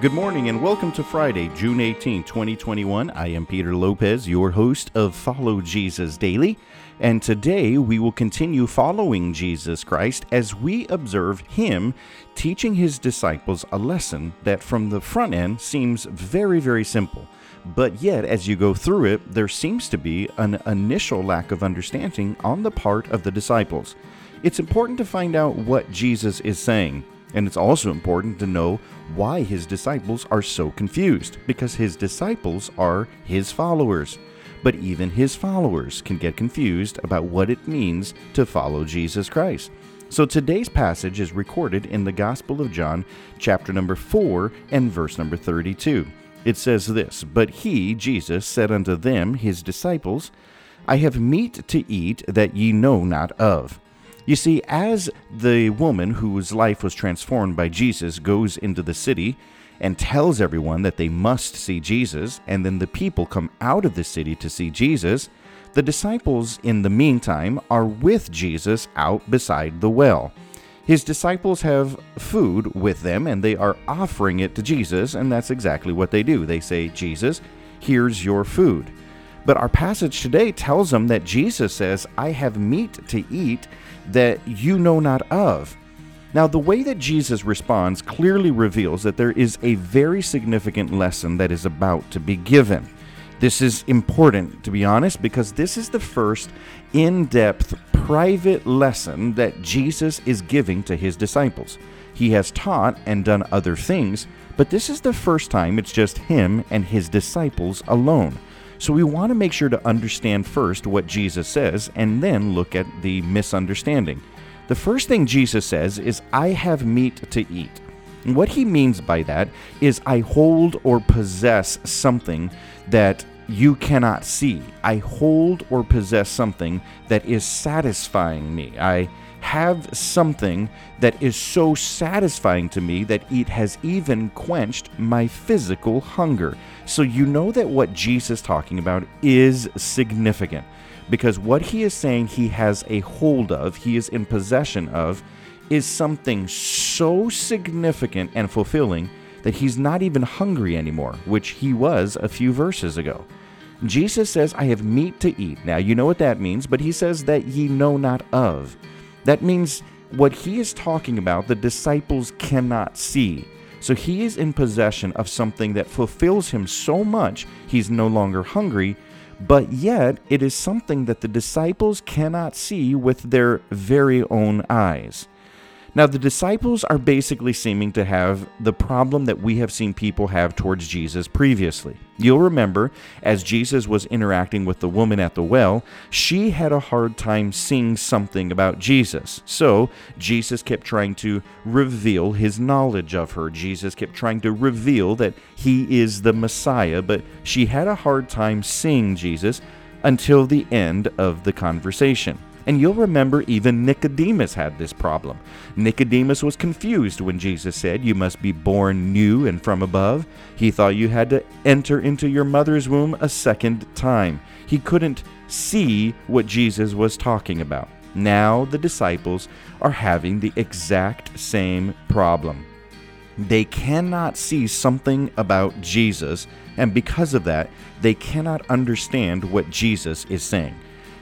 Good morning and welcome to Friday, June 18, 2021. I am Peter Lopez, your host of Follow Jesus Daily, and today we will continue following Jesus Christ as we observe Him teaching His disciples a lesson that from the front end seems very, very simple. But yet, as you go through it, there seems to be an initial lack of understanding on the part of the disciples. It's important to find out what Jesus is saying and it's also important to know why his disciples are so confused, because his disciples are his followers. But even his followers can get confused about what it means to follow Jesus Christ. So today's passage is recorded in the Gospel of John, chapter number 4 and verse number 32. It says this But he, Jesus, said unto them, his disciples, I have meat to eat that ye know not of. You see, as the woman whose life was transformed by Jesus goes into the city and tells everyone that they must see Jesus, and then the people come out of the city to see Jesus, the disciples, in the meantime, are with Jesus out beside the well. His disciples have food with them and they are offering it to Jesus, and that's exactly what they do. They say, Jesus, here's your food. But our passage today tells them that Jesus says, I have meat to eat that you know not of. Now, the way that Jesus responds clearly reveals that there is a very significant lesson that is about to be given. This is important, to be honest, because this is the first in depth, private lesson that Jesus is giving to his disciples. He has taught and done other things, but this is the first time it's just him and his disciples alone. So we want to make sure to understand first what Jesus says and then look at the misunderstanding. The first thing Jesus says is, I have meat to eat. What he means by that is, I hold or possess something that you cannot see. I hold or possess something that is satisfying me. I have something that is so satisfying to me that it has even quenched my physical hunger. So you know that what Jesus is talking about is significant because what he is saying he has a hold of, he is in possession of, is something so significant and fulfilling that he's not even hungry anymore, which he was a few verses ago. Jesus says, I have meat to eat. Now, you know what that means, but he says that ye know not of. That means what he is talking about, the disciples cannot see. So he is in possession of something that fulfills him so much, he's no longer hungry, but yet it is something that the disciples cannot see with their very own eyes. Now, the disciples are basically seeming to have the problem that we have seen people have towards Jesus previously. You'll remember, as Jesus was interacting with the woman at the well, she had a hard time seeing something about Jesus. So, Jesus kept trying to reveal his knowledge of her. Jesus kept trying to reveal that he is the Messiah, but she had a hard time seeing Jesus until the end of the conversation. And you'll remember even Nicodemus had this problem. Nicodemus was confused when Jesus said, You must be born new and from above. He thought you had to enter into your mother's womb a second time. He couldn't see what Jesus was talking about. Now the disciples are having the exact same problem. They cannot see something about Jesus, and because of that, they cannot understand what Jesus is saying.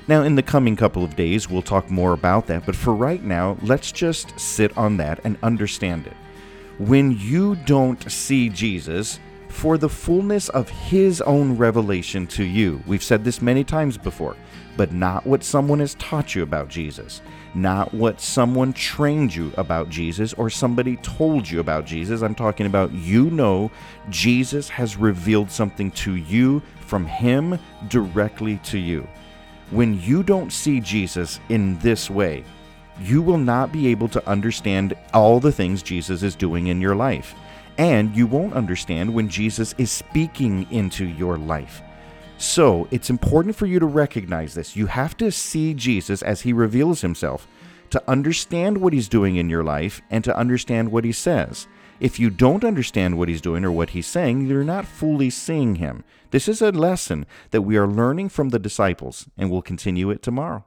Now, in the coming couple of days, we'll talk more about that, but for right now, let's just sit on that and understand it. When you don't see Jesus, for the fullness of his own revelation to you. We've said this many times before, but not what someone has taught you about Jesus, not what someone trained you about Jesus or somebody told you about Jesus. I'm talking about you know Jesus has revealed something to you from him directly to you. When you don't see Jesus in this way, you will not be able to understand all the things Jesus is doing in your life. And you won't understand when Jesus is speaking into your life. So it's important for you to recognize this. You have to see Jesus as he reveals himself to understand what he's doing in your life and to understand what he says. If you don't understand what he's doing or what he's saying, you're not fully seeing him. This is a lesson that we are learning from the disciples, and we'll continue it tomorrow.